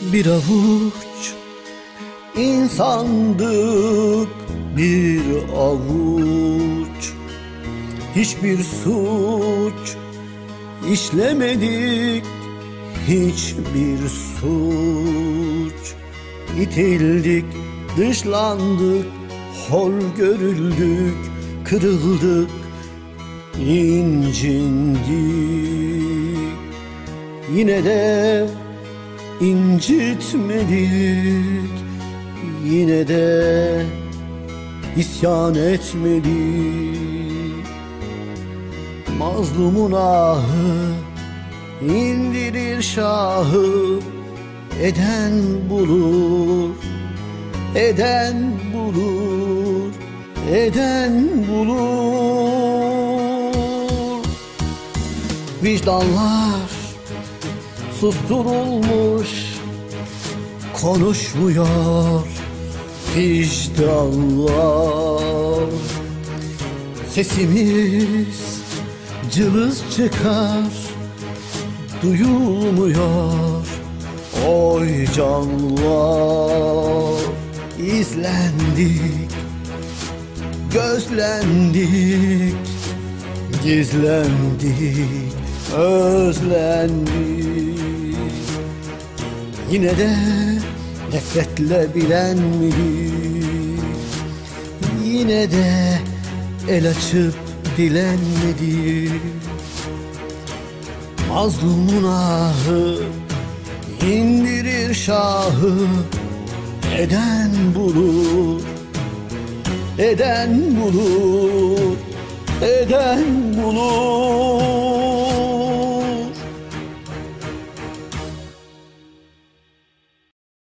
bir avuç. İnsandık bir avuç. Hiçbir suç işlemedik. Hiçbir suç İtildik, dışlandık, hor görüldük, kırıldık, incindik. Yine de incitmedik. Yine de isyan etmedik. Mazlumun ahı indirir şahı Eden bulur, eden bulur, eden bulur. Vicdanlar susturulmuş konuşmuyor vicdanlar. Sesimiz cılız çıkar duyulmuyor Oy canlar. İzlendik gözlendik gizlendik özlendik Yine de nefretle bilenmedik Yine de el açıp dilenmedik Mazlumun ahı indirir şahı. Eden bulur, eden bulur, eden bulur